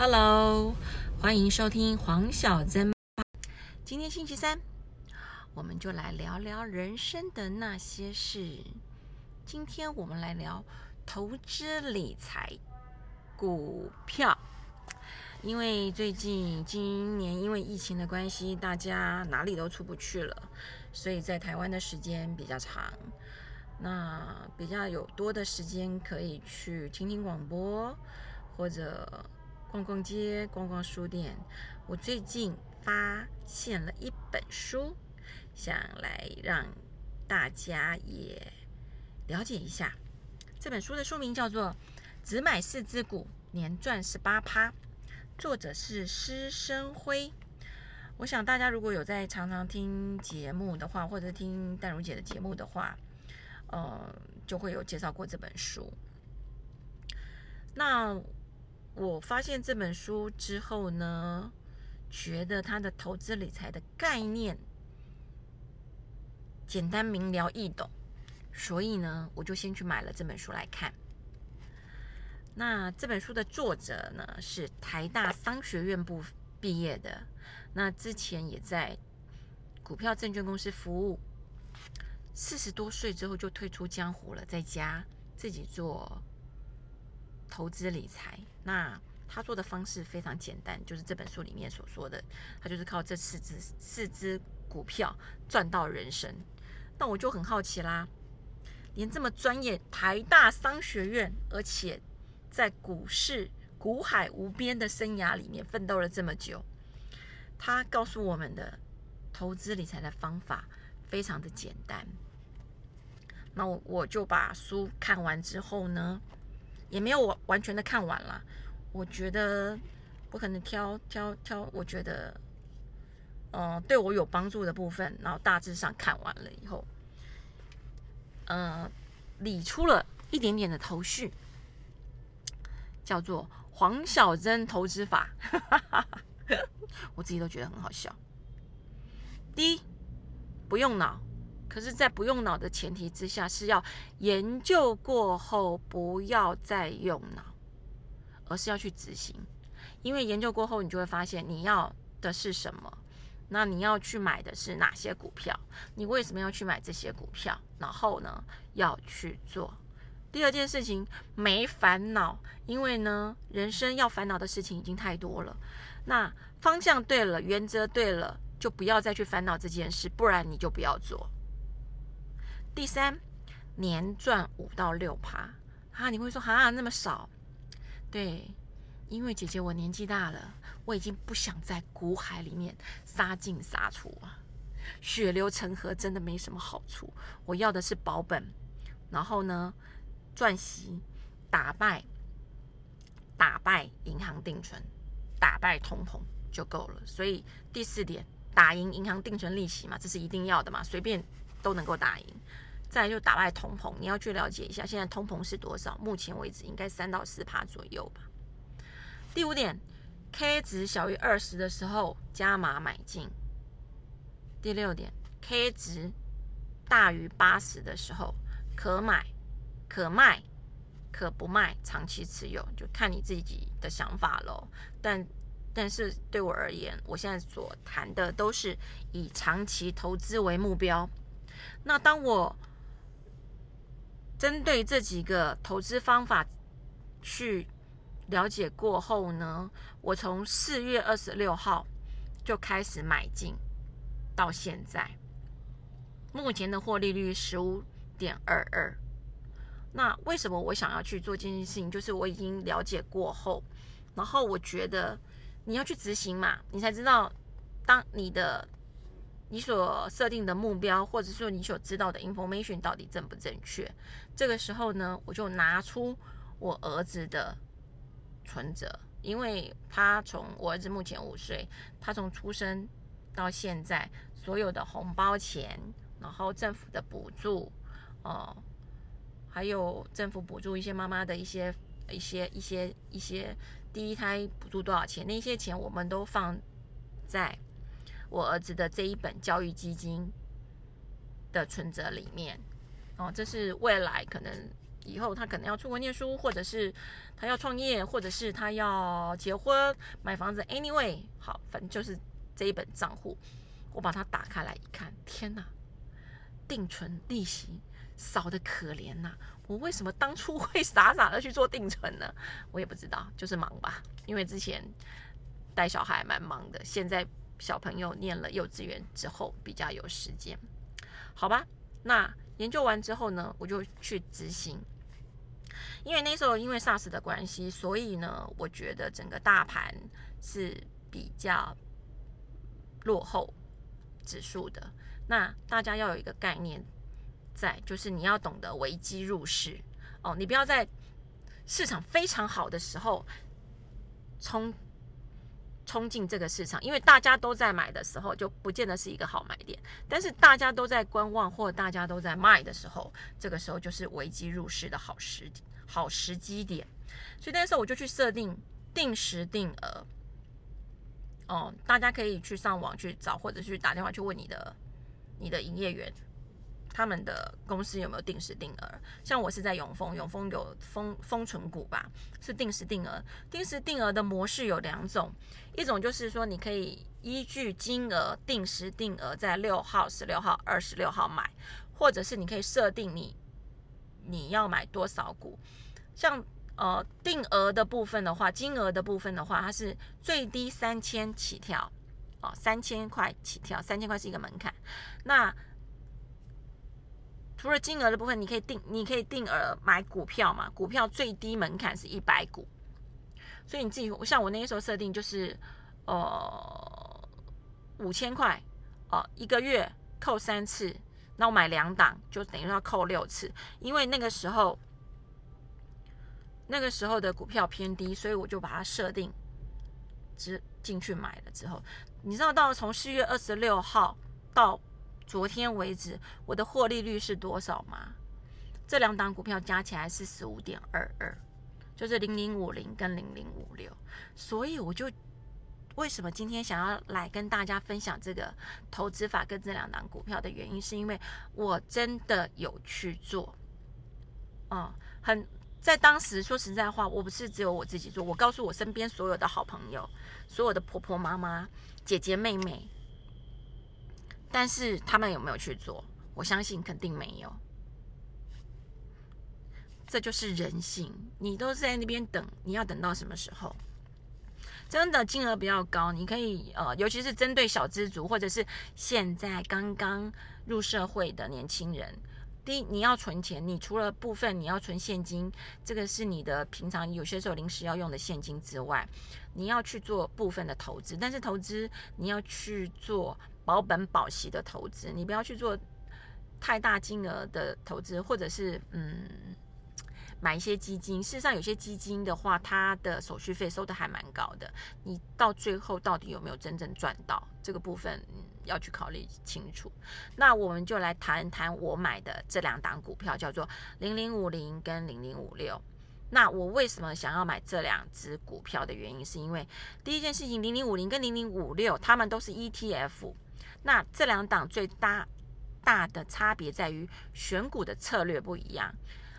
Hello，欢迎收听黄小珍。今天星期三，我们就来聊聊人生的那些事。今天我们来聊投资理财、股票。因为最近今年因为疫情的关系，大家哪里都出不去了，所以在台湾的时间比较长，那比较有多的时间可以去听听广播，或者逛逛街、逛逛书店。我最近发现了一本书，想来让大家也了解一下。这本书的书名叫做《只买四只股，年赚十八趴》。作者是施生辉，我想大家如果有在常常听节目的话，或者听淡如姐的节目的话，呃，就会有介绍过这本书。那我发现这本书之后呢，觉得它的投资理财的概念简单明了易懂，所以呢，我就先去买了这本书来看。那这本书的作者呢是台大商学院部毕业的，那之前也在股票证券公司服务，四十多岁之后就退出江湖了，在家自己做投资理财。那他做的方式非常简单，就是这本书里面所说的，他就是靠这四只四只股票赚到人生。那我就很好奇啦，连这么专业台大商学院，而且在股市股海无边的生涯里面奋斗了这么久，他告诉我们的投资理财的方法非常的简单。那我我就把书看完之后呢，也没有完完全的看完了。我觉得我可能挑挑挑，我觉得嗯对我有帮助的部分，然后大致上看完了以后，嗯理出了一点点的头绪。叫做黄小珍投资法，我自己都觉得很好笑。第一，不用脑，可是，在不用脑的前提之下，是要研究过后不要再用脑，而是要去执行。因为研究过后，你就会发现你要的是什么，那你要去买的是哪些股票，你为什么要去买这些股票，然后呢，要去做。第二件事情没烦恼，因为呢，人生要烦恼的事情已经太多了。那方向对了，原则对了，就不要再去烦恼这件事，不然你就不要做。第三，年赚五到六趴啊！你会说啊，那么少？对，因为姐姐我年纪大了，我已经不想在股海里面杀进杀出啊，血流成河真的没什么好处。我要的是保本，然后呢？赚息，打败打败银行定存，打败通膨就够了。所以第四点，打赢银行定存利息嘛，这是一定要的嘛，随便都能够打赢。再就打败通膨，你要去了解一下现在通膨是多少，目前为止应该三到四趴左右吧。第五点，K 值小于二十的时候加码买进。第六点，K 值大于八十的时候可买。可卖，可不卖，长期持有就看你自己的想法喽。但但是对我而言，我现在所谈的都是以长期投资为目标。那当我针对这几个投资方法去了解过后呢，我从四月二十六号就开始买进，到现在，目前的获利率十五点二二。那为什么我想要去做这件事情？就是我已经了解过后，然后我觉得你要去执行嘛，你才知道当你的你所设定的目标，或者说你所知道的 information 到底正不正确。这个时候呢，我就拿出我儿子的存折，因为他从我儿子目前五岁，他从出生到现在所有的红包钱，然后政府的补助，哦。还有政府补助一些妈妈的一些一些一些一些第一胎补助多少钱？那些钱我们都放在我儿子的这一本教育基金的存折里面。哦，这是未来可能以后他可能要出国念书，或者是他要创业，或者是他要结婚、买房子。Anyway，好，反正就是这一本账户，我把它打开来一看，天哪，定存利息少的可怜呐！我为什么当初会傻傻的去做定存呢？我也不知道，就是忙吧。因为之前带小孩蛮忙的，现在小朋友念了幼稚园之后比较有时间，好吧？那研究完之后呢，我就去执行。因为那时候因为 SARS 的关系，所以呢，我觉得整个大盘是比较落后指数的。那大家要有一个概念。在就是你要懂得危机入市哦，你不要在市场非常好的时候冲冲进这个市场，因为大家都在买的时候就不见得是一个好买点。但是大家都在观望或大家都在卖的时候，这个时候就是危机入市的好时好时机点。所以那时候我就去设定定时定额哦，大家可以去上网去找，或者去打电话去问你的你的营业员。他们的公司有没有定时定额？像我是在永丰，永丰有丰丰存股吧，是定时定额。定时定额的模式有两种，一种就是说你可以依据金额定时定额在六号、十六号、二十六号买，或者是你可以设定你你要买多少股。像呃定额的部分的话，金额的部分的话，它是最低三千起跳哦，三千块起跳，三千块是一个门槛。那除了金额的部分，你可以定，你可以定额买股票嘛？股票最低门槛是一百股，所以你自己像我那时候设定就是，呃，五千块，哦，一个月扣三次，那我买两档就等于要扣六次，因为那个时候那个时候的股票偏低，所以我就把它设定，只进去买了之后，你知道到从四月二十六号到。昨天为止，我的获利率是多少吗？这两档股票加起来是十五点二二，就是零零五零跟零零五六。所以我就为什么今天想要来跟大家分享这个投资法跟这两档股票的原因，是因为我真的有去做。哦，很在当时说实在话，我不是只有我自己做，我告诉我身边所有的好朋友、所有的婆婆妈妈、姐姐妹妹。但是他们有没有去做？我相信肯定没有。这就是人性，你都在那边等，你要等到什么时候？真的金额比较高，你可以呃，尤其是针对小资族或者是现在刚刚入社会的年轻人。第一，你要存钱，你除了部分你要存现金，这个是你的平常有些时候临时要用的现金之外，你要去做部分的投资。但是投资你要去做。保本保息的投资，你不要去做太大金额的投资，或者是嗯买一些基金。事实上，有些基金的话，它的手续费收的还蛮高的。你到最后到底有没有真正赚到这个部分，嗯要去考虑清楚。那我们就来谈谈我买的这两档股票，叫做零零五零跟零零五六。那我为什么想要买这两只股票的原因，是因为第一件事情，零零五零跟零零五六，它们都是 ETF。那这两档最大大的差别在于选股的策略不一样。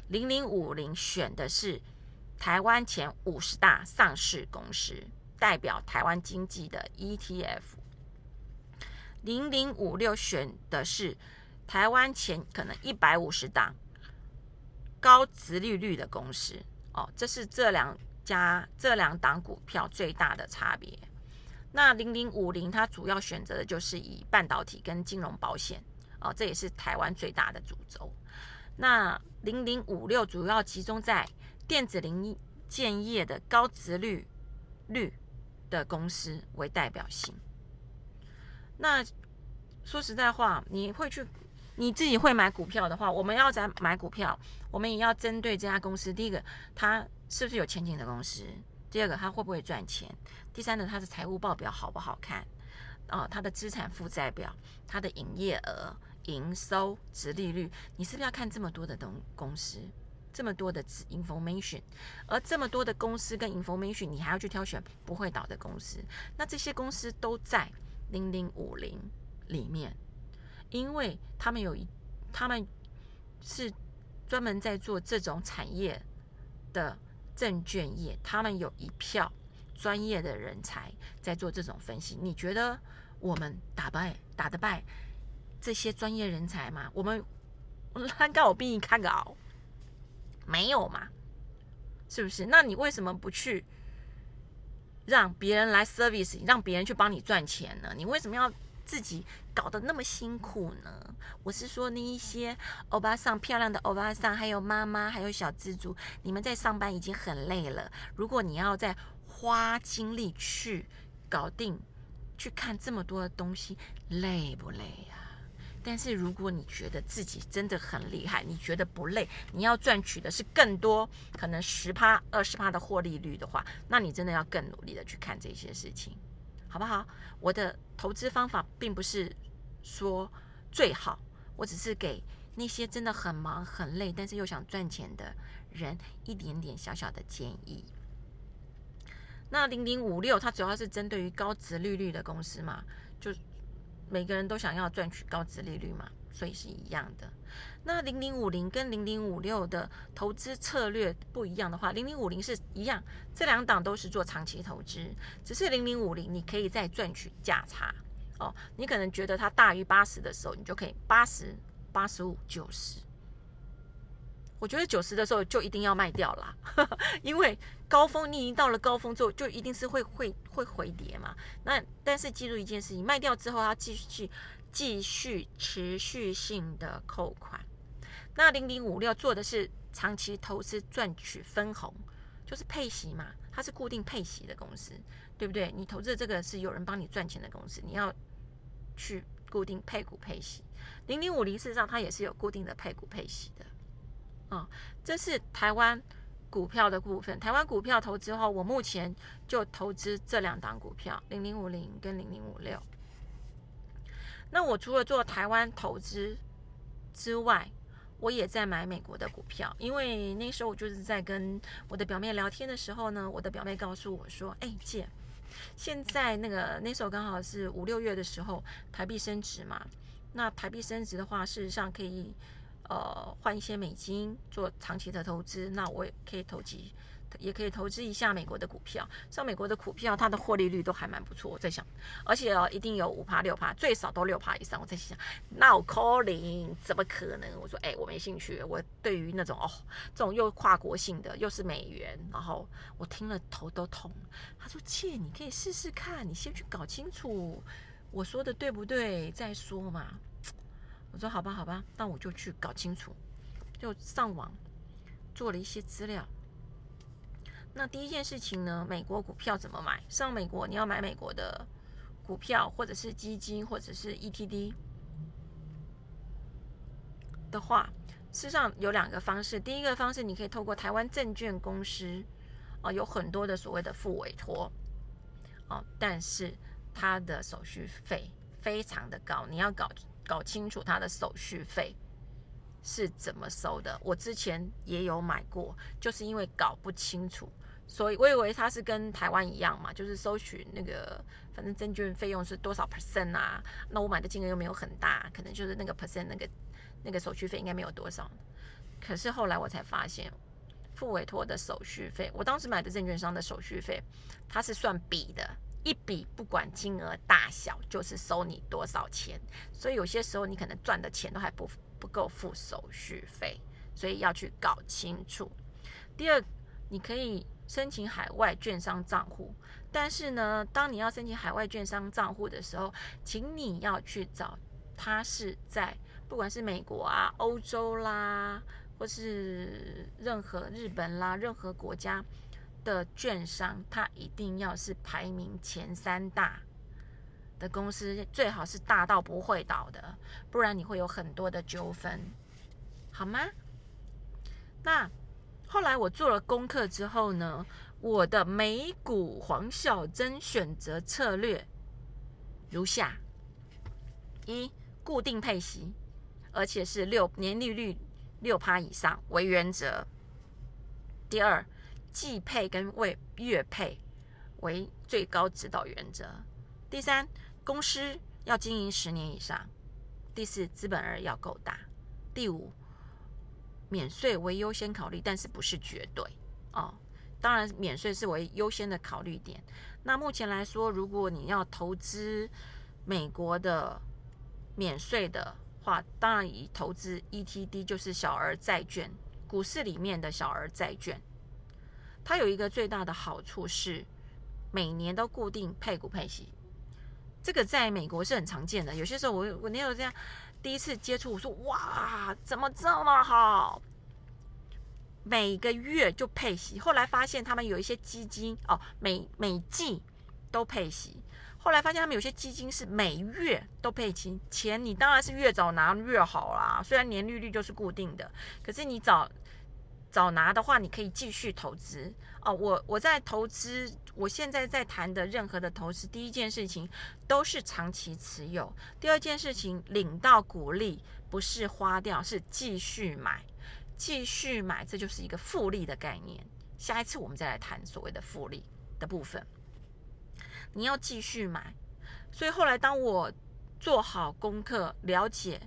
零零五零选的是台湾前五十大上市公司，代表台湾经济的 ETF。零零五六选的是台湾前可能一百五十档高值利率的公司。哦，这是这两家这两档股票最大的差别。那零零五零它主要选择的就是以半导体跟金融保险哦，这也是台湾最大的主轴。那零零五六主要集中在电子零件业的高值率率的公司为代表性。那说实在话，你会去你自己会买股票的话，我们要在买股票，我们也要针对这家公司。第一个，它是不是有前景的公司？第二个，它会不会赚钱？第三呢，它的财务报表好不好看？啊，它的资产负债表、它的营业额、营收、值利率，你是不是要看这么多的东公司，这么多的 information？而这么多的公司跟 information，你还要去挑选不会倒的公司？那这些公司都在零零五零里面，因为他们有一，他们是专门在做这种产业的证券业，他们有一票专业的人才在做这种分析。你觉得我们打败打得败这些专业人才吗？我们难道我比你看稿？没有嘛？是不是？那你为什么不去让别人来 service，让别人去帮你赚钱呢？你为什么要自己搞得那么辛苦呢？我是说，那一些欧巴桑漂亮的欧巴桑，还有妈妈，还有小蜘蛛，你们在上班已经很累了。如果你要再花精力去搞定，去看这么多的东西，累不累呀？但是如果你觉得自己真的很厉害，你觉得不累，你要赚取的是更多，可能十趴、二十趴的获利率的话，那你真的要更努力的去看这些事情，好不好？我的投资方法并不是说最好，我只是给那些真的很忙很累，但是又想赚钱的人一点点小小的建议。那零零五六它主要是针对于高值利率的公司嘛，就。每个人都想要赚取高值利率嘛，所以是一样的。那零零五零跟零零五六的投资策略不一样的话，零零五零是一样，这两档都是做长期投资，只是零零五零你可以再赚取价差哦。你可能觉得它大于八十的时候，你就可以八十八十五九十。我觉得九十的时候就一定要卖掉啦，因为高峰你已经到了高峰之后，就一定是会会会回跌嘛。那但是记住一件事情，卖掉之后要继续继续持续性的扣款。那零零五六做的是长期投资赚取分红，就是配息嘛，它是固定配息的公司，对不对？你投资这个是有人帮你赚钱的公司，你要去固定配股配息。零零五零事实上它也是有固定的配股配息的。啊，这是台湾股票的部分。台湾股票投资的话，我目前就投资这两档股票，零零五零跟零零五六。那我除了做台湾投资之外，我也在买美国的股票。因为那时候我就是在跟我的表妹聊天的时候呢，我的表妹告诉我说：“哎，姐，现在那个那时候刚好是五六月的时候，台币升值嘛。那台币升值的话，事实上可以。”呃，换一些美金做长期的投资，那我也可以投机，也可以投资一下美国的股票。像美国的股票，它的获利率都还蛮不错。我在想，而且哦，一定有五趴六趴，最少都六趴以上。我在想那我 calling，怎么可能？我说，哎，我没兴趣。我对于那种哦，这种又跨国性的，又是美元，然后我听了头都痛。他说，切，你可以试试看，你先去搞清楚我说的对不对，再说嘛。我说好吧，好吧，那我就去搞清楚，就上网做了一些资料。那第一件事情呢，美国股票怎么买？上美国你要买美国的股票，或者是基金，或者是 ETD 的话，事实上有两个方式。第一个方式，你可以透过台湾证券公司啊，有很多的所谓的副委托哦，但是它的手续费非常的高，你要搞。搞清楚它的手续费是怎么收的。我之前也有买过，就是因为搞不清楚，所以我以为它是跟台湾一样嘛，就是收取那个反正证券费用是多少 percent 啊？那我买的金额又没有很大，可能就是那个 percent 那个那个手续费应该没有多少。可是后来我才发现，付委托的手续费，我当时买的证券商的手续费，它是算笔的。一笔不管金额大小，就是收你多少钱，所以有些时候你可能赚的钱都还不不够付手续费，所以要去搞清楚。第二，你可以申请海外券商账户，但是呢，当你要申请海外券商账户的时候，请你要去找它是在不管是美国啊、欧洲啦，或是任何日本啦，任何国家。的券商，它一定要是排名前三大的公司，最好是大到不会倒的，不然你会有很多的纠纷，好吗？那后来我做了功课之后呢，我的美股黄小珍选择策略如下：一、固定配息，而且是六年利率六趴以上为原则；第二。季配跟为月配为最高指导原则。第三，公司要经营十年以上。第四，资本额要够大。第五，免税为优先考虑，但是不是绝对哦。当然，免税是为优先的考虑点。那目前来说，如果你要投资美国的免税的话，当然以投资 ETD 就是小额债券，股市里面的小额债券，它有一个最大的好处是每年都固定配股配息。这个在美国是很常见的。有些时候我我那时候这样第一次接触，我说哇，怎么这么好？每个月就配息。后来发现他们有一些基金哦，每每季都配息。后来发现他们有些基金是每月都配息，钱你当然是越早拿越好啦。虽然年利率就是固定的，可是你早早拿的话，你可以继续投资哦。我我在投资，我现在在谈的任何的投资，第一件事情都是长期持有，第二件事情领到股利不是花掉，是继续买。继续买，这就是一个复利的概念。下一次我们再来谈所谓的复利的部分。你要继续买，所以后来当我做好功课、了解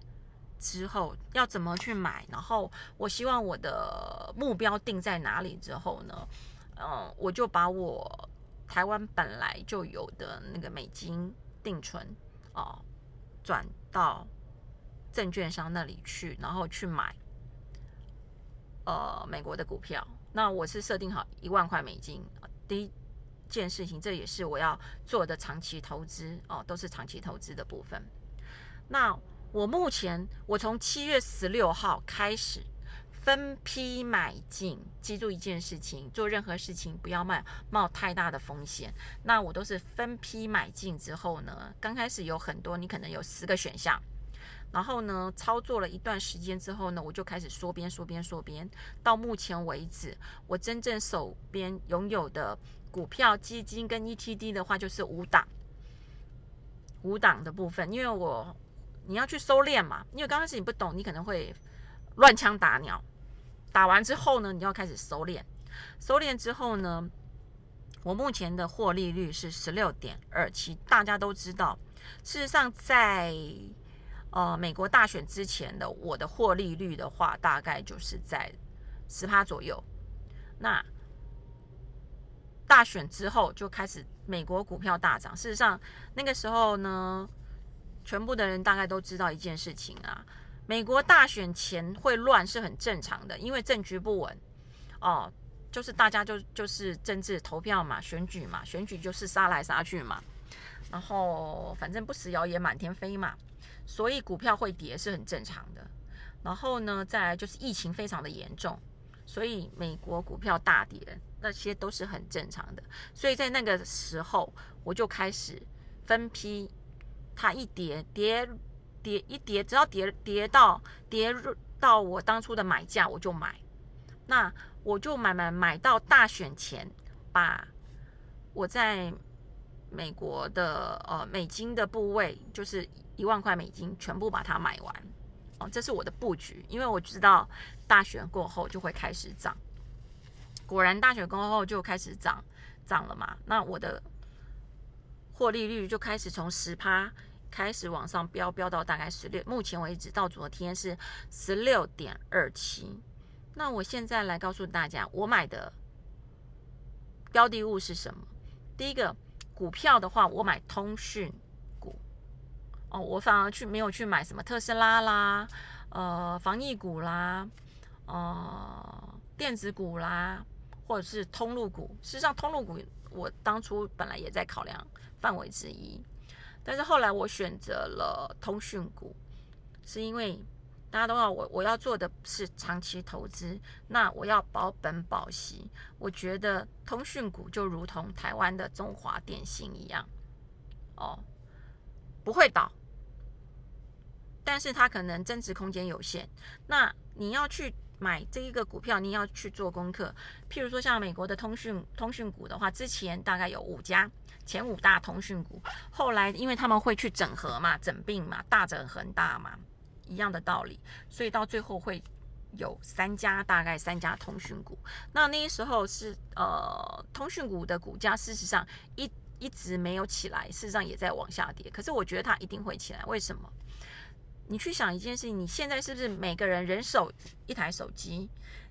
之后，要怎么去买，然后我希望我的目标定在哪里之后呢？嗯，我就把我台湾本来就有的那个美金定存哦，转到证券商那里去，然后去买。呃，美国的股票，那我是设定好一万块美金。第一件事情，这也是我要做的长期投资哦，都是长期投资的部分。那我目前，我从七月十六号开始分批买进，记住一件事情，做任何事情不要冒冒太大的风险。那我都是分批买进之后呢，刚开始有很多，你可能有十个选项。然后呢，操作了一段时间之后呢，我就开始缩边、缩边、缩边。到目前为止，我真正手边拥有的股票、基金跟 ETD 的话，就是五档。五档的部分，因为我你要去收敛嘛，因为刚开始你不懂，你可能会乱枪打鸟。打完之后呢，你要开始收敛。收敛之后呢，我目前的获利率是十六点二七。大家都知道，事实上在呃，美国大选之前的我的获利率的话，大概就是在十趴左右。那大选之后就开始美国股票大涨。事实上，那个时候呢，全部的人大概都知道一件事情啊，美国大选前会乱是很正常的，因为政局不稳。哦，就是大家就就是政治投票嘛，选举嘛，选举就是杀来杀去嘛，然后反正不死谣言满天飞嘛。所以股票会跌是很正常的，然后呢，再来就是疫情非常的严重，所以美国股票大跌，那些都是很正常的。所以在那个时候，我就开始分批，它一跌跌跌一跌，只要跌跌到跌到我当初的买价，我就买。那我就买买买到大选前，把我在美国的呃美金的部位就是。一万块美金全部把它买完哦，这是我的布局，因为我知道大选过后就会开始涨。果然大选过后就开始涨涨了嘛，那我的获利率就开始从十趴开始往上飙，飙到大概十六。目前为止到昨天是十六点二七。那我现在来告诉大家，我买的标的物是什么？第一个股票的话，我买通讯。哦，我反而去没有去买什么特斯拉啦，呃，防疫股啦，呃，电子股啦，或者是通路股。事实上，通路股我当初本来也在考量范围之一，但是后来我选择了通讯股，是因为大家都知道我我要做的是长期投资，那我要保本保息。我觉得通讯股就如同台湾的中华电信一样，哦，不会倒。但是它可能增值空间有限，那你要去买这一个股票，你要去做功课。譬如说像美国的通讯通讯股的话，之前大概有五家前五大通讯股，后来因为他们会去整合嘛、整并嘛、大整恒大嘛，一样的道理，所以到最后会有三家，大概三家通讯股。那那时候是呃通讯股的股价事实上一一直没有起来，事实上也在往下跌。可是我觉得它一定会起来，为什么？你去想一件事情，你现在是不是每个人人手一台手机？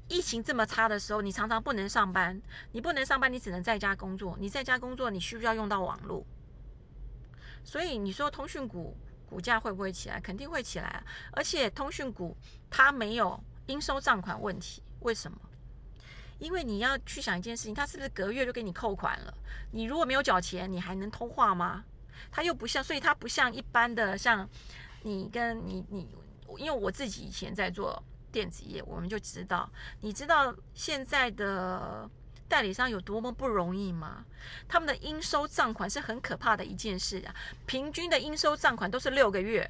疫情这么差的时候，你常常不能上班，你不能上班，你只能在家工作。你在家工作，你需不需要用到网络？所以你说通讯股股价会不会起来？肯定会起来啊！而且通讯股它没有应收账款问题，为什么？因为你要去想一件事情，它是不是隔月就给你扣款了？你如果没有缴钱，你还能通话吗？它又不像，所以它不像一般的像你跟你你，因为我自己以前在做。电子业，我们就知道，你知道现在的代理商有多么不容易吗？他们的应收账款是很可怕的一件事啊，平均的应收账款都是六个月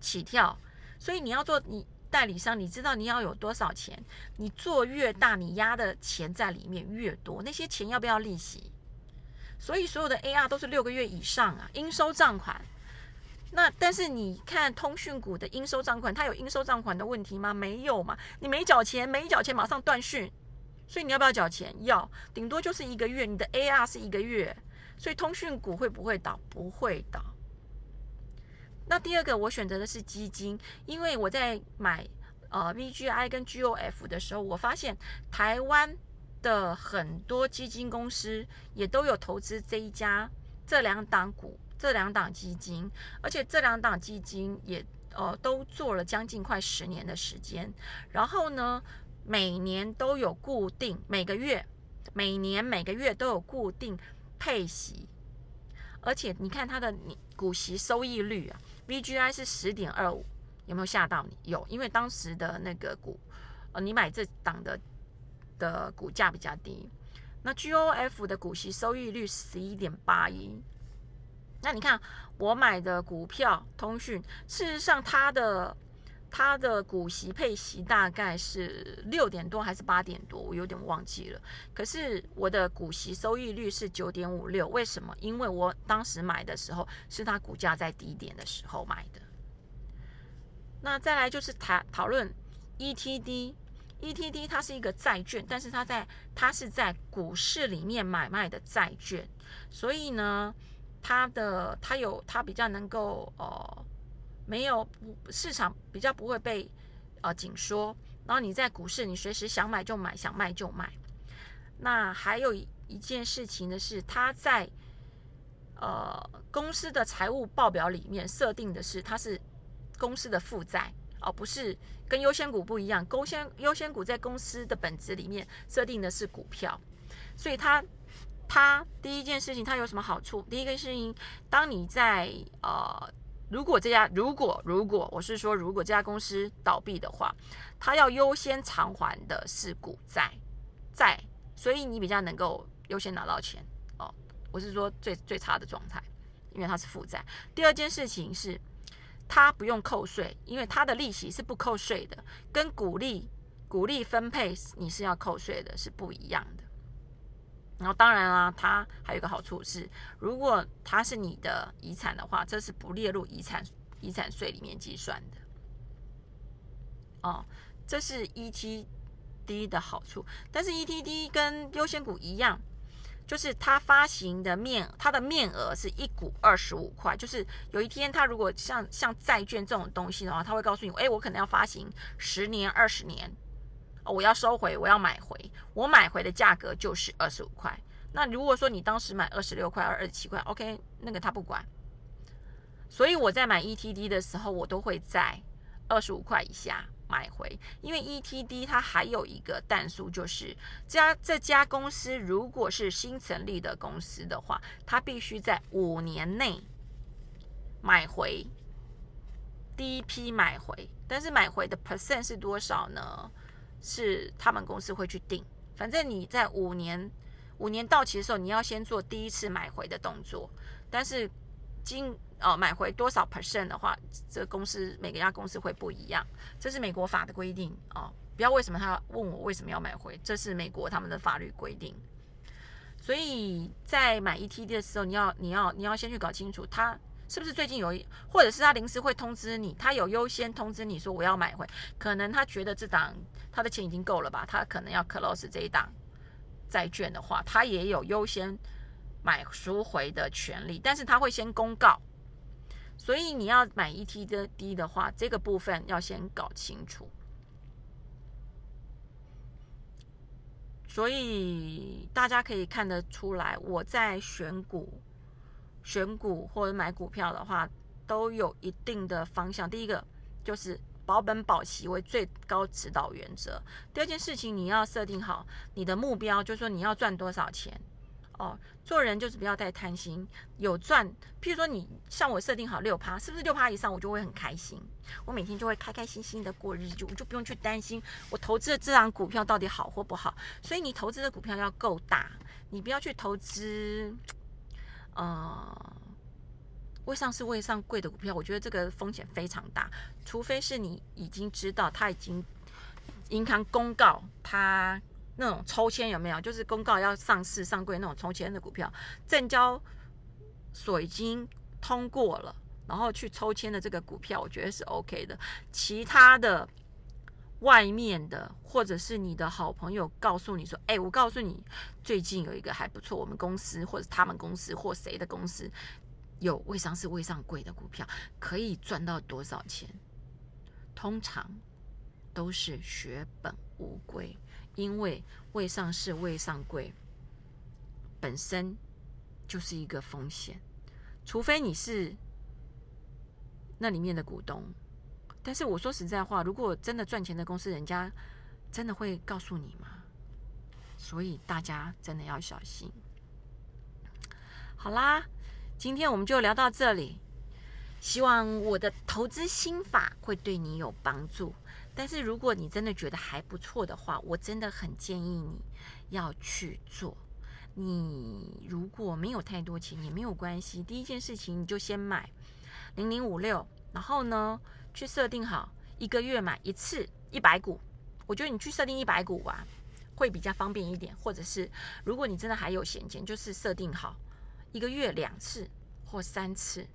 起跳，所以你要做你代理商，你知道你要有多少钱？你做越大，你压的钱在里面越多，那些钱要不要利息？所以所有的 AR 都是六个月以上啊，应收账款。那但是你看通讯股的应收账款，它有应收账款的问题吗？没有嘛，你没缴钱，没缴钱马上断讯，所以你要不要缴钱？要，顶多就是一个月，你的 AR 是一个月，所以通讯股会不会倒？不会倒。那第二个我选择的是基金，因为我在买呃 VGI 跟 GOF 的时候，我发现台湾的很多基金公司也都有投资这一家这两档股。这两档基金，而且这两档基金也呃都做了将近快十年的时间，然后呢，每年都有固定每个月，每年每个月都有固定配息，而且你看它的股息收益率啊，VGI 是十点二五，有没有吓到你？有，因为当时的那个股，呃，你买这档的的股价比较低，那 GOF 的股息收益率十一点八一。那你看我买的股票通讯，事实上它的它的股息配息大概是六点多还是八点多，我有点忘记了。可是我的股息收益率是九点五六，为什么？因为我当时买的时候是它股价在低点的时候买的。那再来就是谈讨论 ETD，ETD 它是一个债券，但是它在它是在股市里面买卖的债券，所以呢。它的它有它比较能够呃没有不市场比较不会被呃紧缩，然后你在股市你随时想买就买想卖就卖。那还有一件事情呢是它在呃公司的财务报表里面设定的是它是公司的负债哦，不是跟优先股不一样，优先优先股在公司的本质里面设定的是股票，所以它。它第一件事情，它有什么好处？第一个事情，当你在呃，如果这家如果如果我是说，如果这家公司倒闭的话，它要优先偿还的是股债债，所以你比较能够优先拿到钱哦。我是说最最差的状态，因为它是负债。第二件事情是，它不用扣税，因为它的利息是不扣税的，跟股利股利分配你是要扣税的，是不一样的。然后当然啦，它还有一个好处是，如果它是你的遗产的话，这是不列入遗产遗产税里面计算的。哦，这是 ETD 的好处。但是 ETD 跟优先股一样，就是它发行的面，它的面额是一股二十五块。就是有一天它如果像像债券这种东西的话，它会告诉你，哎，我可能要发行十年、二十年。我要收回，我要买回，我买回的价格就是二十五块。那如果说你当时买二十六块、二十七块，OK，那个他不管。所以我在买 ETD 的时候，我都会在二十五块以下买回，因为 ETD 它还有一个弹数，就是家这家公司如果是新成立的公司的话，它必须在五年内买回第一批买回，但是买回的 percent 是多少呢？是他们公司会去定，反正你在五年五年到期的时候，你要先做第一次买回的动作。但是今呃买回多少 percent 的话，这公司每个家公司会不一样，这是美国法的规定哦。不要为什么他问我为什么要买回，这是美国他们的法律规定。所以在买 ETD 的时候，你要你要你要先去搞清楚它。是不是最近有一，或者是他临时会通知你，他有优先通知你说我要买回，可能他觉得这档他的钱已经够了吧，他可能要 close 这一档债券的话，他也有优先买赎回的权利，但是他会先公告，所以你要买 ET 的低的话，这个部分要先搞清楚。所以大家可以看得出来，我在选股、选股或者买股票的话，都有一定的方向。第一个就是保本保息为最高指导原则。第二件事情，你要设定好你的目标，就是说你要赚多少钱。哦，做人就是不要太贪心，有赚，譬如说你像我设定好六趴，是不是六趴以上我就会很开心，我每天就会开开心心的过日子，我就不用去担心我投资的这张股票到底好或不好。所以你投资的股票要够大，你不要去投资，呃，未上市未上柜的股票，我觉得这个风险非常大，除非是你已经知道它已经银行公告它。那种抽签有没有？就是公告要上市上柜那种抽签的股票，证交所已经通过了，然后去抽签的这个股票，我觉得是 OK 的。其他的外面的，或者是你的好朋友告诉你说：“哎，我告诉你，最近有一个还不错，我们公司或者他们公司或谁的公司有未上市未上柜的股票，可以赚到多少钱？”通常都是血本无归。因为未上市未上柜本身就是一个风险，除非你是那里面的股东。但是我说实在话，如果真的赚钱的公司，人家真的会告诉你吗？所以大家真的要小心。好啦，今天我们就聊到这里。希望我的投资心法会对你有帮助。但是如果你真的觉得还不错的话，我真的很建议你要去做。你如果没有太多钱也没有关系，第一件事情你就先买零零五六，然后呢去设定好一个月买一次一百股。我觉得你去设定一百股吧，会比较方便一点。或者是如果你真的还有闲钱，就是设定好一个月两次或三次。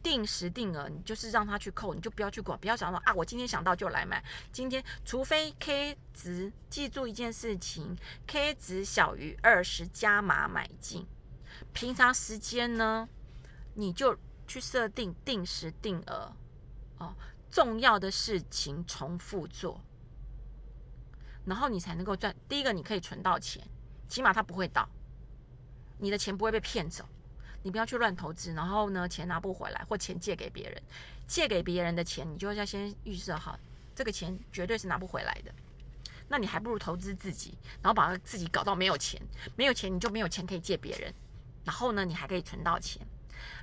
定时定额，你就是让他去扣，你就不要去管，不要想说啊，我今天想到就来买。今天除非 K 值，记住一件事情，K 值小于二十加码买进。平常时间呢，你就去设定定时定额哦，重要的事情重复做，然后你才能够赚。第一个，你可以存到钱，起码它不会倒，你的钱不会被骗走。你不要去乱投资，然后呢，钱拿不回来，或钱借给别人，借给别人的钱，你就要先预设好，这个钱绝对是拿不回来的。那你还不如投资自己，然后把自己搞到没有钱，没有钱你就没有钱可以借别人，然后呢，你还可以存到钱。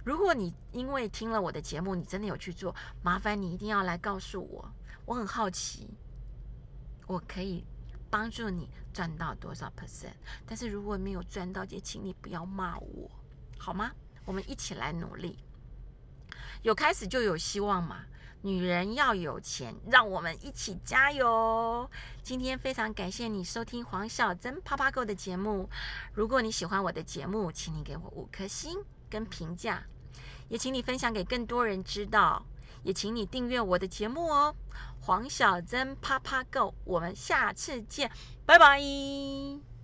如果你因为听了我的节目，你真的有去做，麻烦你一定要来告诉我，我很好奇，我可以帮助你赚到多少 percent。但是如果没有赚到，也请你不要骂我。好吗？我们一起来努力，有开始就有希望嘛。女人要有钱，让我们一起加油。今天非常感谢你收听黄小珍啪啪购的节目。如果你喜欢我的节目，请你给我五颗星跟评价，也请你分享给更多人知道，也请你订阅我的节目哦。黄小珍啪啪 Go，，我们下次见，拜拜。